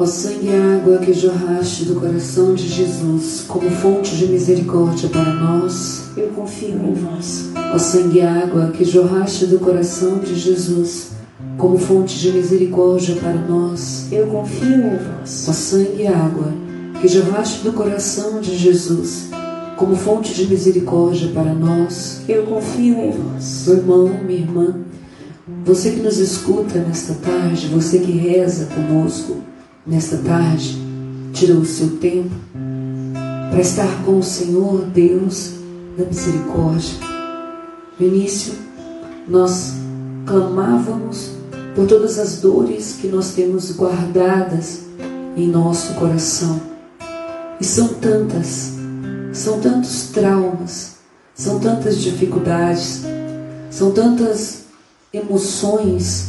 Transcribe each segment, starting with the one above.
Ó sangue e água que jorraste do coração de Jesus como fonte de misericórdia para nós, eu confio em vós. Ó sangue e água que jorraste do coração de Jesus como fonte de misericórdia para nós, eu confio em vós. Ó sangue e água que jorraste do coração de Jesus como fonte de misericórdia para nós, eu confio em vós. Meu irmão, minha irmã, você que nos escuta nesta tarde, você que reza conosco nesta tarde, tirou o seu tempo para estar com o Senhor Deus da misericórdia. No início, nós clamávamos por todas as dores que nós temos guardadas em nosso coração. E são tantas, são tantos traumas, são tantas dificuldades, são tantas emoções,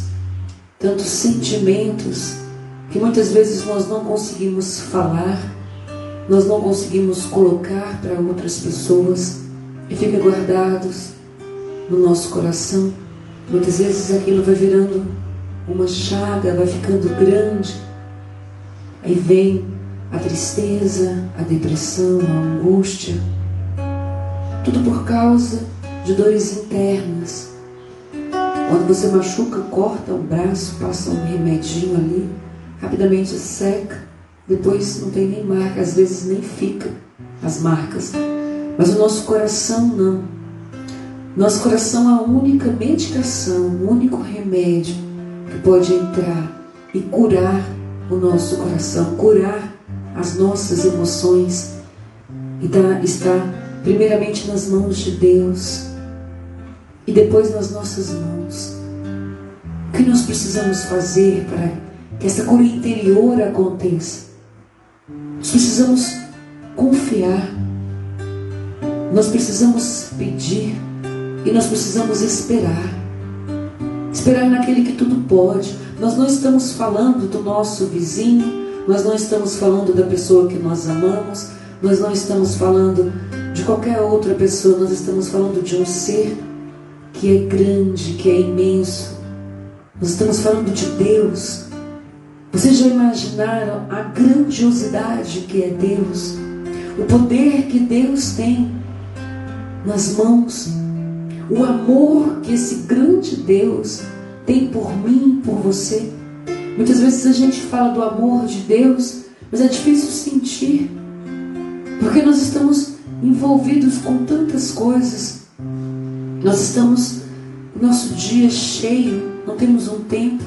tantos sentimentos que muitas vezes nós não conseguimos falar, nós não conseguimos colocar para outras pessoas e fica guardados no nosso coração. Muitas vezes aquilo vai virando uma chaga, vai ficando grande. Aí vem a tristeza, a depressão, a angústia. Tudo por causa de dores internas. Quando você machuca, corta um braço, passa um remedinho ali, rapidamente seca, depois não tem nem marca, às vezes nem fica as marcas. Mas o nosso coração não. Nosso coração é a única medicação, o único remédio que pode entrar e curar o nosso coração, curar as nossas emoções. E tá, está primeiramente nas mãos de Deus e depois nas nossas mãos. O que nós precisamos fazer para que essa cura interior aconteça? Nós precisamos confiar, nós precisamos pedir e nós precisamos esperar. Esperar naquele que tudo pode. Nós não estamos falando do nosso vizinho, nós não estamos falando da pessoa que nós amamos, nós não estamos falando de qualquer outra pessoa, nós estamos falando de um ser que é grande, que é imenso. Nós estamos falando de Deus. Vocês já imaginaram a grandiosidade que é Deus? O poder que Deus tem nas mãos o amor que esse grande Deus tem por mim, por você. Muitas vezes a gente fala do amor de Deus, mas é difícil sentir, porque nós estamos envolvidos com tantas coisas. Nós estamos, nosso dia cheio, não temos um tempo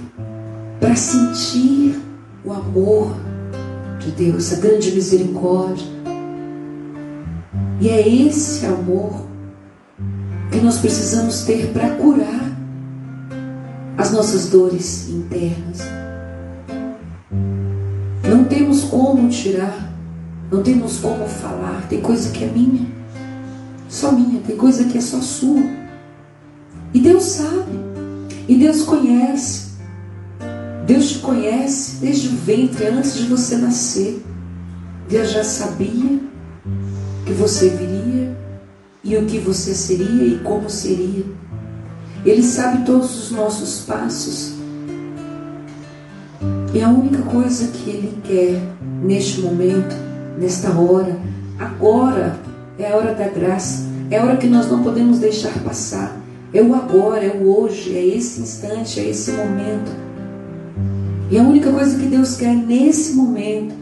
para sentir o amor de Deus, a grande misericórdia. E é esse amor que nós precisamos ter para curar as nossas dores internas. Não temos como tirar, não temos como falar. Tem coisa que é minha, só minha, tem coisa que é só sua. E Deus sabe, e Deus conhece. Deus te conhece desde o ventre, antes de você nascer. Deus já sabia que você viria e o que você seria e como seria. Ele sabe todos os nossos passos. E a única coisa que Ele quer neste momento, nesta hora, agora, é a hora da graça, é a hora que nós não podemos deixar passar. É o agora, é o hoje, é esse instante, é esse momento. E a única coisa que Deus quer nesse momento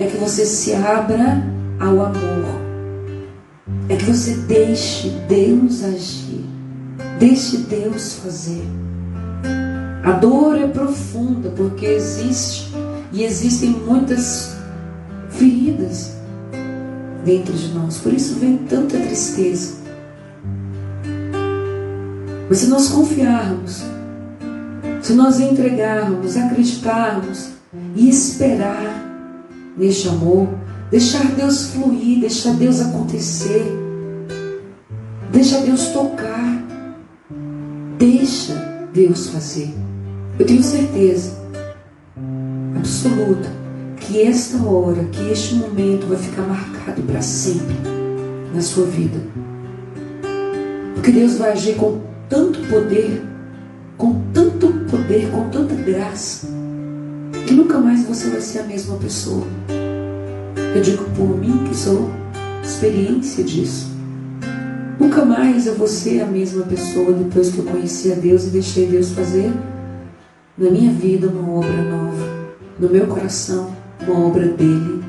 é que você se abra ao amor é que você deixe Deus agir, deixe Deus fazer. A dor é profunda porque existe e existem muitas feridas dentro de nós, por isso vem tanta tristeza. Mas se nós confiarmos, se nós entregarmos, acreditarmos e esperar neste amor, Deixar Deus fluir, deixar Deus acontecer. Deixa Deus tocar. Deixa Deus fazer. Eu tenho certeza absoluta que esta hora, que este momento vai ficar marcado para sempre na sua vida. Porque Deus vai agir com tanto poder, com tanto poder, com tanta graça, que nunca mais você vai ser a mesma pessoa. Eu digo por mim que sou experiência disso. Nunca mais eu vou ser a mesma pessoa depois que eu conheci a Deus e deixei Deus fazer na minha vida uma obra nova, no meu coração uma obra dele,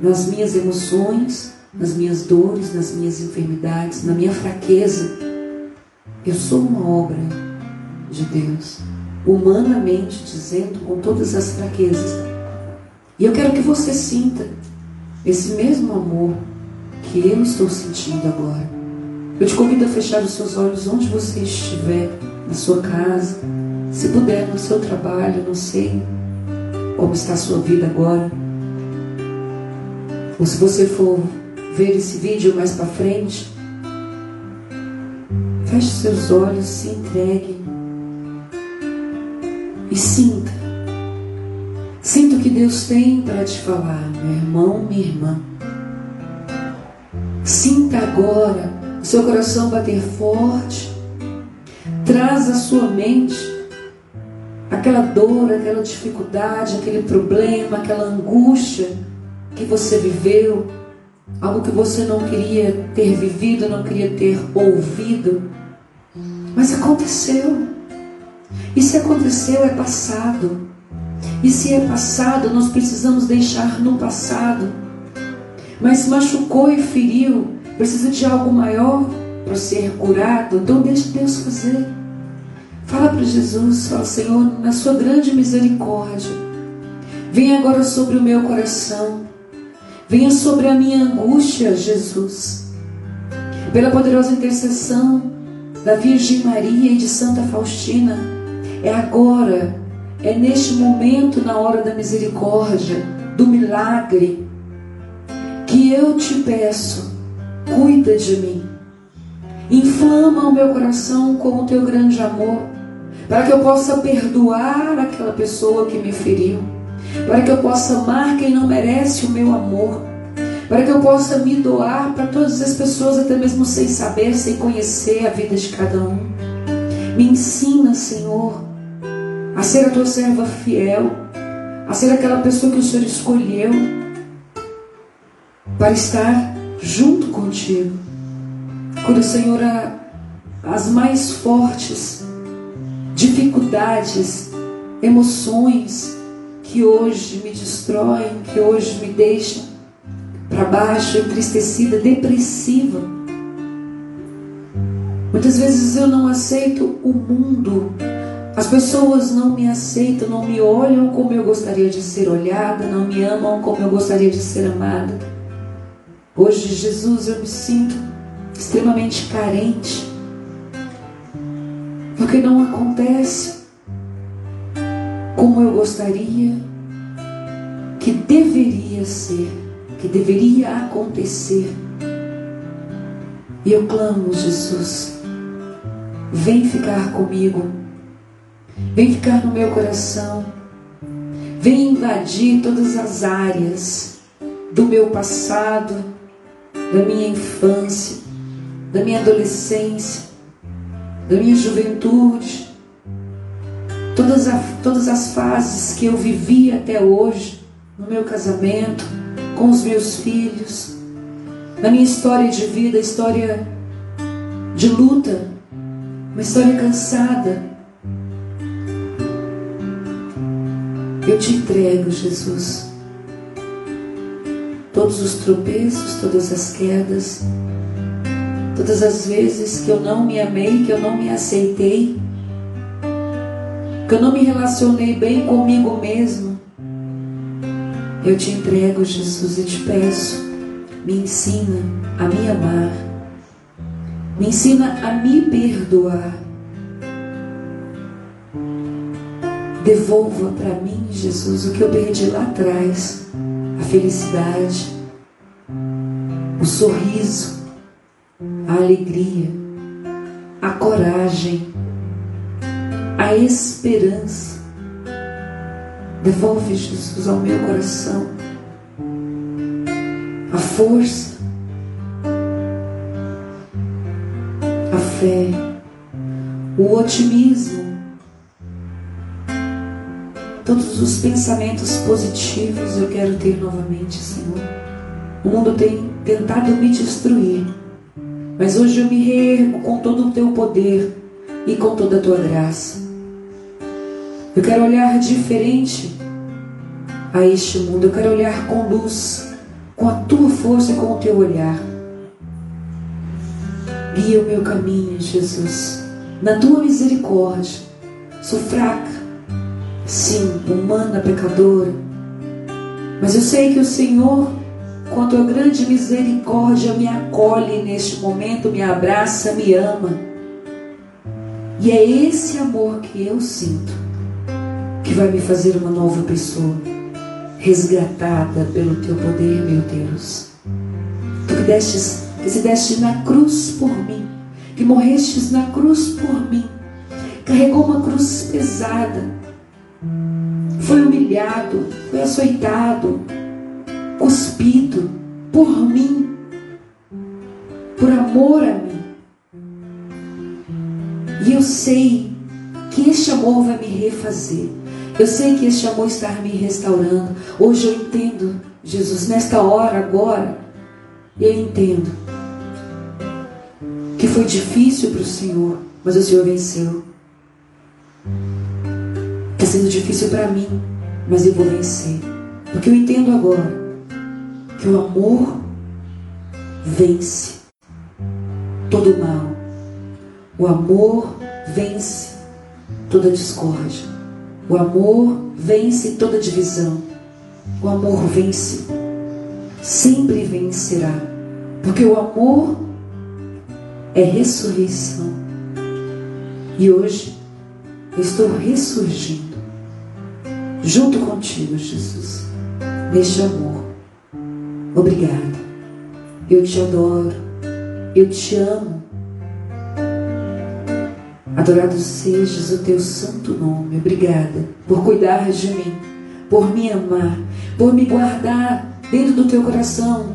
nas minhas emoções, nas minhas dores, nas minhas enfermidades, na minha fraqueza. Eu sou uma obra de Deus, humanamente dizendo, com todas as fraquezas. E eu quero que você sinta esse mesmo amor que eu estou sentindo agora. Eu te convido a fechar os seus olhos onde você estiver, na sua casa, se puder, no seu trabalho, não sei como está a sua vida agora. Ou se você for ver esse vídeo mais para frente, feche seus olhos, se entregue e sinta. Sinta o que Deus tem para te falar, meu irmão, minha irmã. Sinta agora o seu coração bater forte. Traz à sua mente aquela dor, aquela dificuldade, aquele problema, aquela angústia que você viveu, algo que você não queria ter vivido, não queria ter ouvido, mas aconteceu. E se aconteceu, é passado. E se é passado, nós precisamos deixar no passado. Mas machucou e feriu, precisa de algo maior para ser curado, então deixe Deus fazer. Fala para Jesus, fala, Senhor, na sua grande misericórdia, venha agora sobre o meu coração, venha sobre a minha angústia, Jesus. Pela poderosa intercessão da Virgem Maria e de Santa Faustina, é agora, é neste momento, na hora da misericórdia, do milagre, que eu te peço, cuida de mim. Inflama o meu coração com o teu grande amor, para que eu possa perdoar aquela pessoa que me feriu, para que eu possa amar quem não merece o meu amor, para que eu possa me doar para todas as pessoas, até mesmo sem saber, sem conhecer a vida de cada um. Me ensina, Senhor, a ser a tua serva fiel, a ser aquela pessoa que o Senhor escolheu para estar junto contigo. Cura, Senhor, as mais fortes dificuldades, emoções que hoje me destroem, que hoje me deixam para baixo, entristecida, depressiva. Muitas vezes eu não aceito o mundo. As pessoas não me aceitam, não me olham como eu gostaria de ser olhada, não me amam como eu gostaria de ser amada. Hoje, Jesus, eu me sinto extremamente carente, porque não acontece como eu gostaria que deveria ser, que deveria acontecer. E eu clamo, Jesus, vem ficar comigo, vem ficar no meu coração, vem invadir todas as áreas do meu passado da minha infância, da minha adolescência, da minha juventude, todas, a, todas as fases que eu vivi até hoje, no meu casamento, com os meus filhos, na minha história de vida, história de luta, uma história cansada. Eu te entrego, Jesus todos os tropeços, todas as quedas, todas as vezes que eu não me amei, que eu não me aceitei, que eu não me relacionei bem comigo mesmo. Eu te entrego, Jesus, e te peço, me ensina a me amar, me ensina a me perdoar. Devolva para mim, Jesus, o que eu perdi lá atrás a felicidade, o sorriso, a alegria, a coragem, a esperança. Devolve, Jesus, ao meu coração a força, a fé, o otimismo, Todos os pensamentos positivos eu quero ter novamente, Senhor. O mundo tem tentado me destruir, mas hoje eu me reergo com todo o teu poder e com toda a tua graça. Eu quero olhar diferente a este mundo, eu quero olhar com luz, com a tua força e com o teu olhar. Guia o meu caminho, Jesus, na tua misericórdia. Sou fraca, sim, humana, pecadora. Mas eu sei que o Senhor, com a tua grande misericórdia, me acolhe neste momento, me abraça, me ama. E é esse amor que eu sinto que vai me fazer uma nova pessoa, resgatada pelo teu poder, meu Deus. Tu que, destes, que se deste na cruz por mim, que morrestes na cruz por mim, carregou uma cruz pesada foi humilhado, foi açoitado, cuspido por mim, por amor a mim. E eu sei que este amor vai me refazer. Eu sei que este amor está me restaurando. Hoje eu entendo, Jesus, nesta hora, agora, eu entendo que foi difícil para o Senhor, mas o Senhor venceu. Sendo difícil para mim, mas eu vou vencer. Porque eu entendo agora que o amor vence todo mal. O amor vence toda discórdia. O amor vence toda divisão. O amor vence. Sempre vencerá. Porque o amor é ressurreição. E hoje eu estou ressurgindo junto contigo, Jesus, neste amor. Obrigada. Eu te adoro. Eu te amo. Adorado sejas o teu santo nome. Obrigada por cuidar de mim, por me amar, por me guardar dentro do teu coração,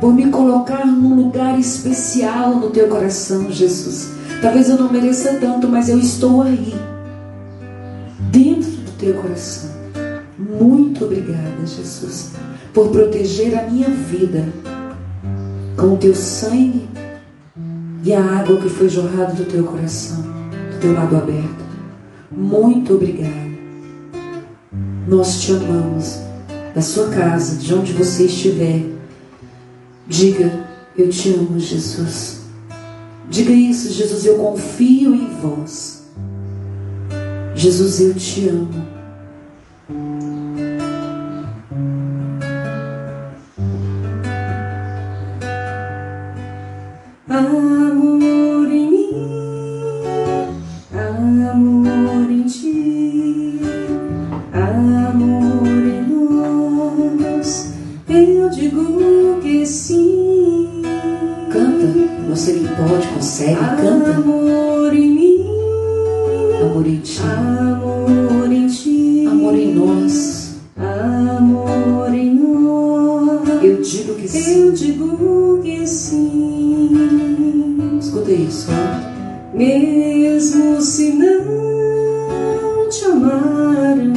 por me colocar num lugar especial no teu coração, Jesus. Talvez eu não mereça tanto, mas eu estou aí, teu coração. Muito obrigada, Jesus, por proteger a minha vida com o teu sangue e a água que foi jorrada do teu coração, do teu lado aberto. Muito obrigada. Nós te amamos. Da sua casa, de onde você estiver, diga: Eu te amo, Jesus. Diga isso, Jesus, eu confio em vós. Jesus, eu te amo. Eu digo que sim. Escuta isso. Mesmo se não te amaram,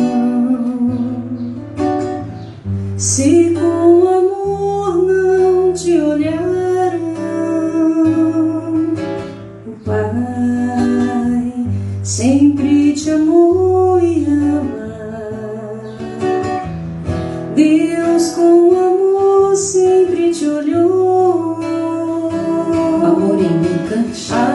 se com amor não te olharam, o Pai sempre te amou e ama. Deus com shine.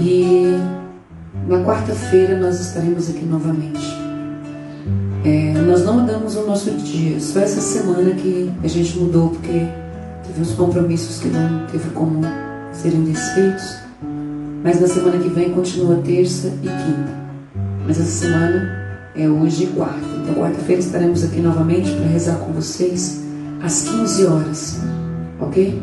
E na quarta-feira nós estaremos aqui novamente. É, nós não mudamos o nosso dia, só essa semana que a gente mudou porque teve uns compromissos que não teve como serem desfeitos. Mas na semana que vem continua terça e quinta. Mas essa semana é hoje e quarta. Então, quarta-feira estaremos aqui novamente para rezar com vocês às 15 horas. Ok?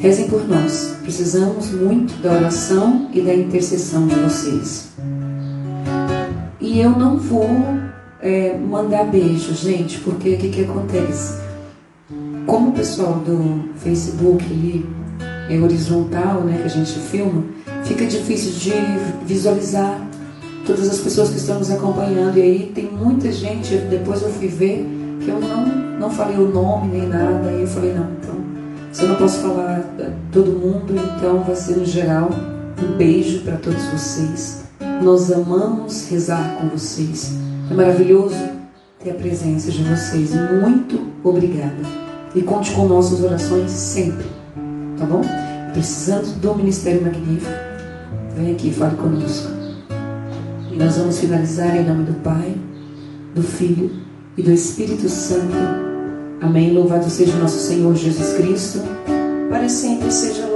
Rezem por nós. Precisamos muito da oração e da intercessão de vocês. E eu não vou é, mandar beijo, gente, porque o que, que acontece? Como o pessoal do Facebook ali é horizontal, né, que a gente filma, fica difícil de visualizar todas as pessoas que estão nos acompanhando. E aí tem muita gente, depois eu fui ver que eu não, não falei o nome nem nada. E eu falei, não, então, se eu não posso falar todo mundo, então vai ser no geral. Um beijo para todos vocês. Nós amamos rezar com vocês. É maravilhoso ter a presença de vocês. Muito obrigada. E conte com nossas orações sempre. Tá bom? Precisando do Ministério Magnífico, vem aqui fale conosco. E nós vamos finalizar em nome do Pai, do Filho e do Espírito Santo. Amém. Louvado seja nosso Senhor Jesus Cristo. Para sempre seja